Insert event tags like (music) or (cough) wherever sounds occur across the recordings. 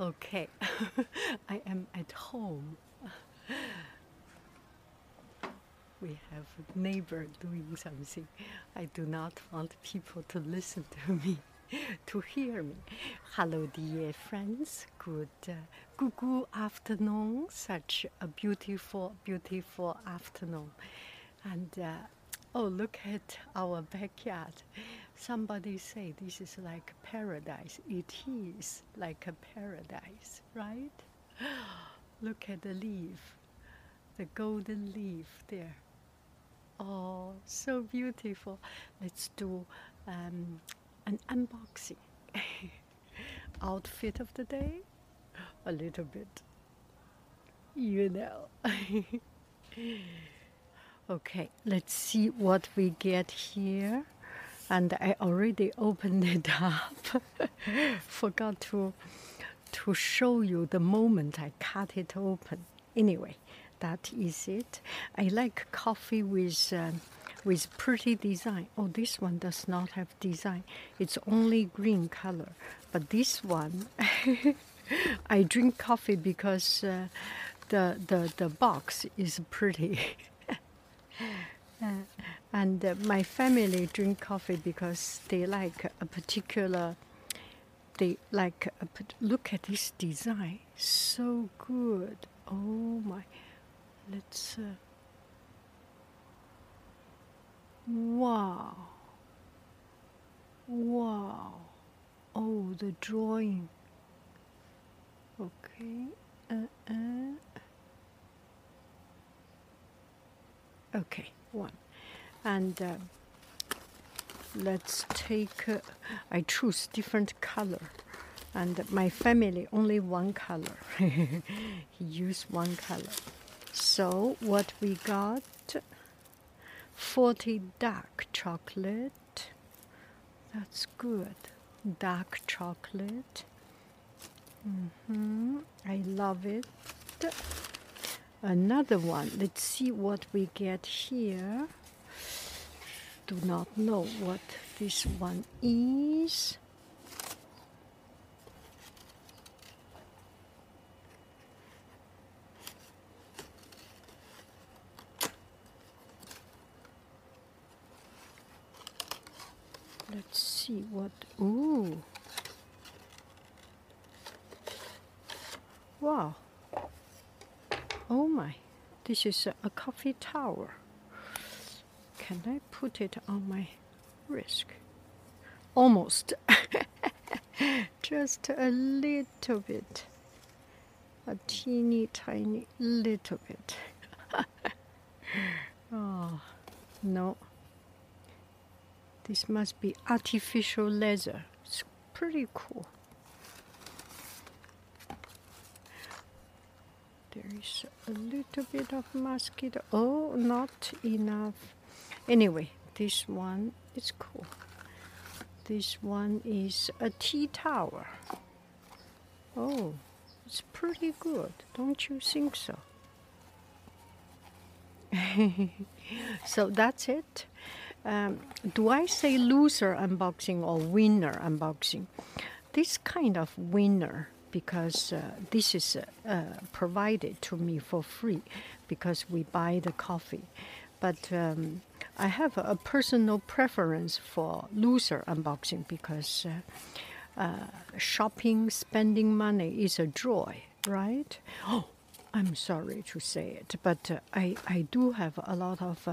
Okay, (laughs) I am at home. We have a neighbor doing something. I do not want people to listen to me, (laughs) to hear me. Hello, dear friends. Good, uh, good, good afternoon. Such a beautiful, beautiful afternoon. And uh, oh, look at our backyard. Somebody say this is like paradise. It is like a paradise, right? (gasps) Look at the leaf, the golden leaf there. Oh, so beautiful. Let's do um, an unboxing. (laughs) Outfit of the day? A little bit. You know. (laughs) okay, let's see what we get here and I already opened it up. (laughs) Forgot to to show you the moment I cut it open. Anyway, that is it. I like coffee with uh, with pretty design. Oh, this one does not have design. It's only green color. But this one, (laughs) I drink coffee because uh, the the the box is pretty. (laughs) (laughs) and uh, my family drink coffee because they like a particular they like a, look at this design so good. Oh my let's uh, wow. Wow. Oh the drawing. Okay uh, uh. Okay one. And uh, let's take uh, i choose different color. And my family only one color. (laughs) He used one color. So what we got? 40 dark chocolate. That's good. Dark chocolate. Mm-hmm. i love it another one let's see what we get here do not know what this one is. Let's see what. Ooh. Wow. Oh my. This is a, coffee tower. Can I put it on my wrist? Almost. (laughs) Just a little bit. A teeny tiny little bit. (laughs) oh, no. This must be artificial leather. It's pretty cool. There is a little bit of mosquito. Oh, not enough. Anyway, this one is cool. This one is a tea tower. Oh, it's pretty good, don't you think so? (laughs) so that's it. Um, do I say loser unboxing or winner unboxing? This kind of winner because uh, this is uh, provided to me for free because we buy the coffee. But um, I have a personal preference for loser unboxing because uh, uh, shopping, spending money is a joy, right? Oh, I'm sorry to say it, but uh, I, I do have a lot of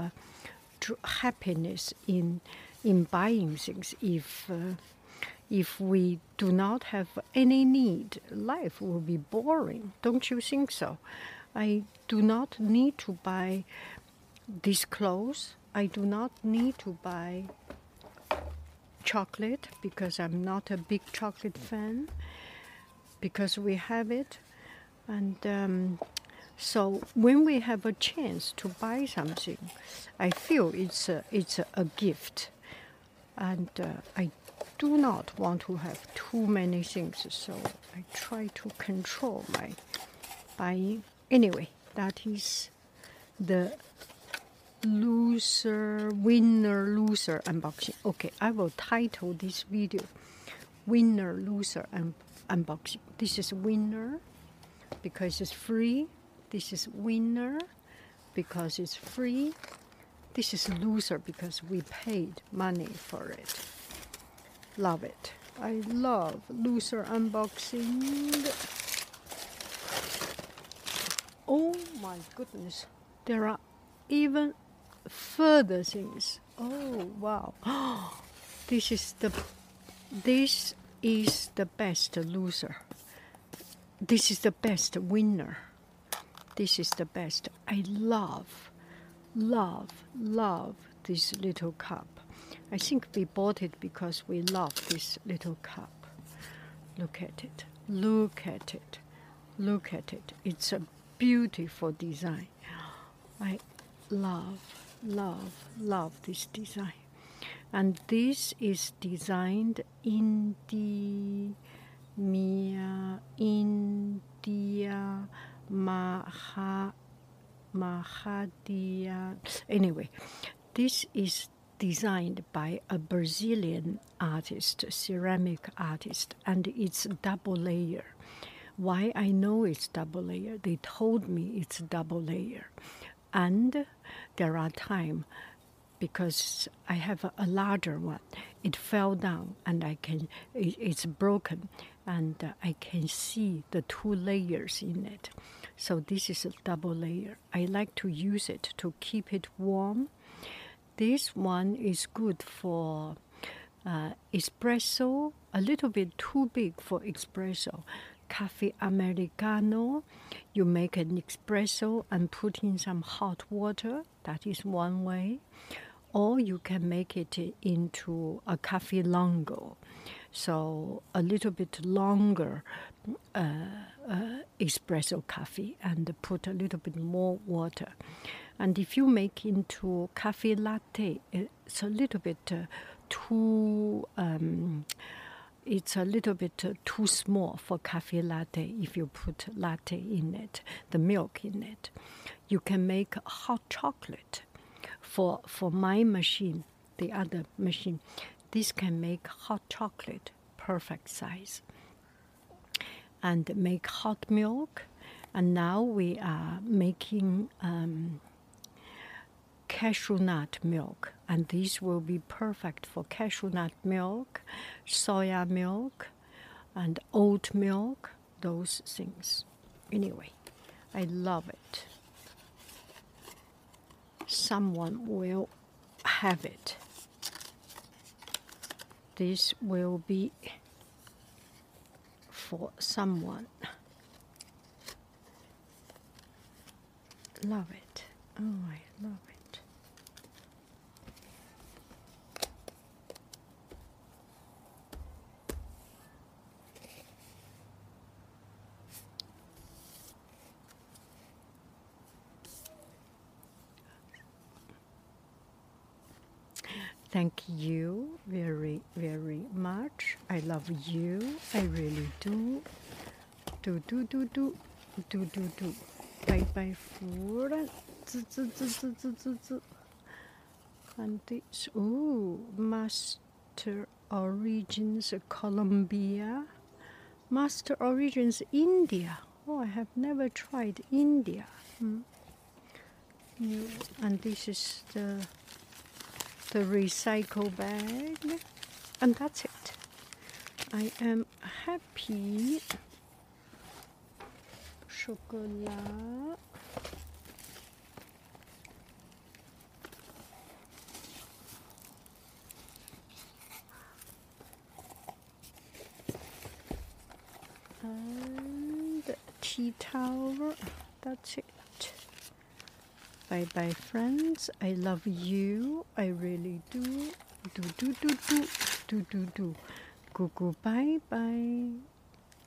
happiness in in buying things. If uh, if we do not have any need, life will be boring. Don't you think so? I do not need to buy these clothes I do not need to buy chocolate because I'm not a big chocolate fan because we have it and um, so when we have a chance to buy something I feel it's a, it's a, gift and uh, I do not want to have too many things so I try to control my buying anyway that is the loser winner loser unboxing okay i will title this video winner, loser, and unboxing. This is winner because it's free. This is winner because it's free. This is loser because we paid money for it. Love it. I love loser unboxing. Oh my goodness. There are even further things. Oh wow. (gasps) this is the this is the best loser. This is the best winner. This is the best. I love, love, love this little cup. I think we bought it because we love this little cup. Look at it. Look at it. Look at it. It's a beautiful design. I love, love, love this design. And this is designed in the Mia India Maha Mahadia. Anyway, this is designed by a Brazilian artist, ceramic artist, and it's double layer. Why I know it's double layer? They told me it's double layer, and there are time because I have a, a, larger one. It fell down and I can it, it's broken and uh, I can see the two layers in it. So this is a double layer. I like to use it to keep it warm. This one is good for uh, espresso, a little bit too big for espresso. Cafe Americano, you make an espresso and put in some hot water. That is one way or you can make it into a cafe longo, so a little bit longer uh, uh, espresso coffee, and put a little bit more water. And if you make into cafe latte, it's a little bit uh, too. Um, it's a little bit uh, too small for cafe latte if you put latte in it, the milk in it. You can make hot chocolate for for my machine, the other machine, this can make hot chocolate perfect size and make hot milk. And now we are making um, cashew nut milk, and this will be perfect for cashew nut milk, soya milk, and oat milk, those things. Anyway, I love it someone will have it. This will be for someone. Love it. Oh, I love it. Thank you very, very much. I love you. I really do. Do, do, do, do. Do, do, do. Bye bye, food. And this, ooh, Master Origins Colombia. Master Origins India. Oh, I have never tried India. Hmm. And this is the the recycle bag. And that's it. I am happy. Chocolate and tea towel. That's it Bye bye, friends. I love you. I really do. Do, do, do, do. Do, do, do. Go, go, bye bye.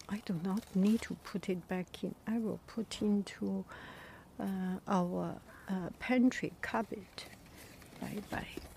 I do not need to put it back in. I will put into uh, our uh, pantry cupboard. Bye bye.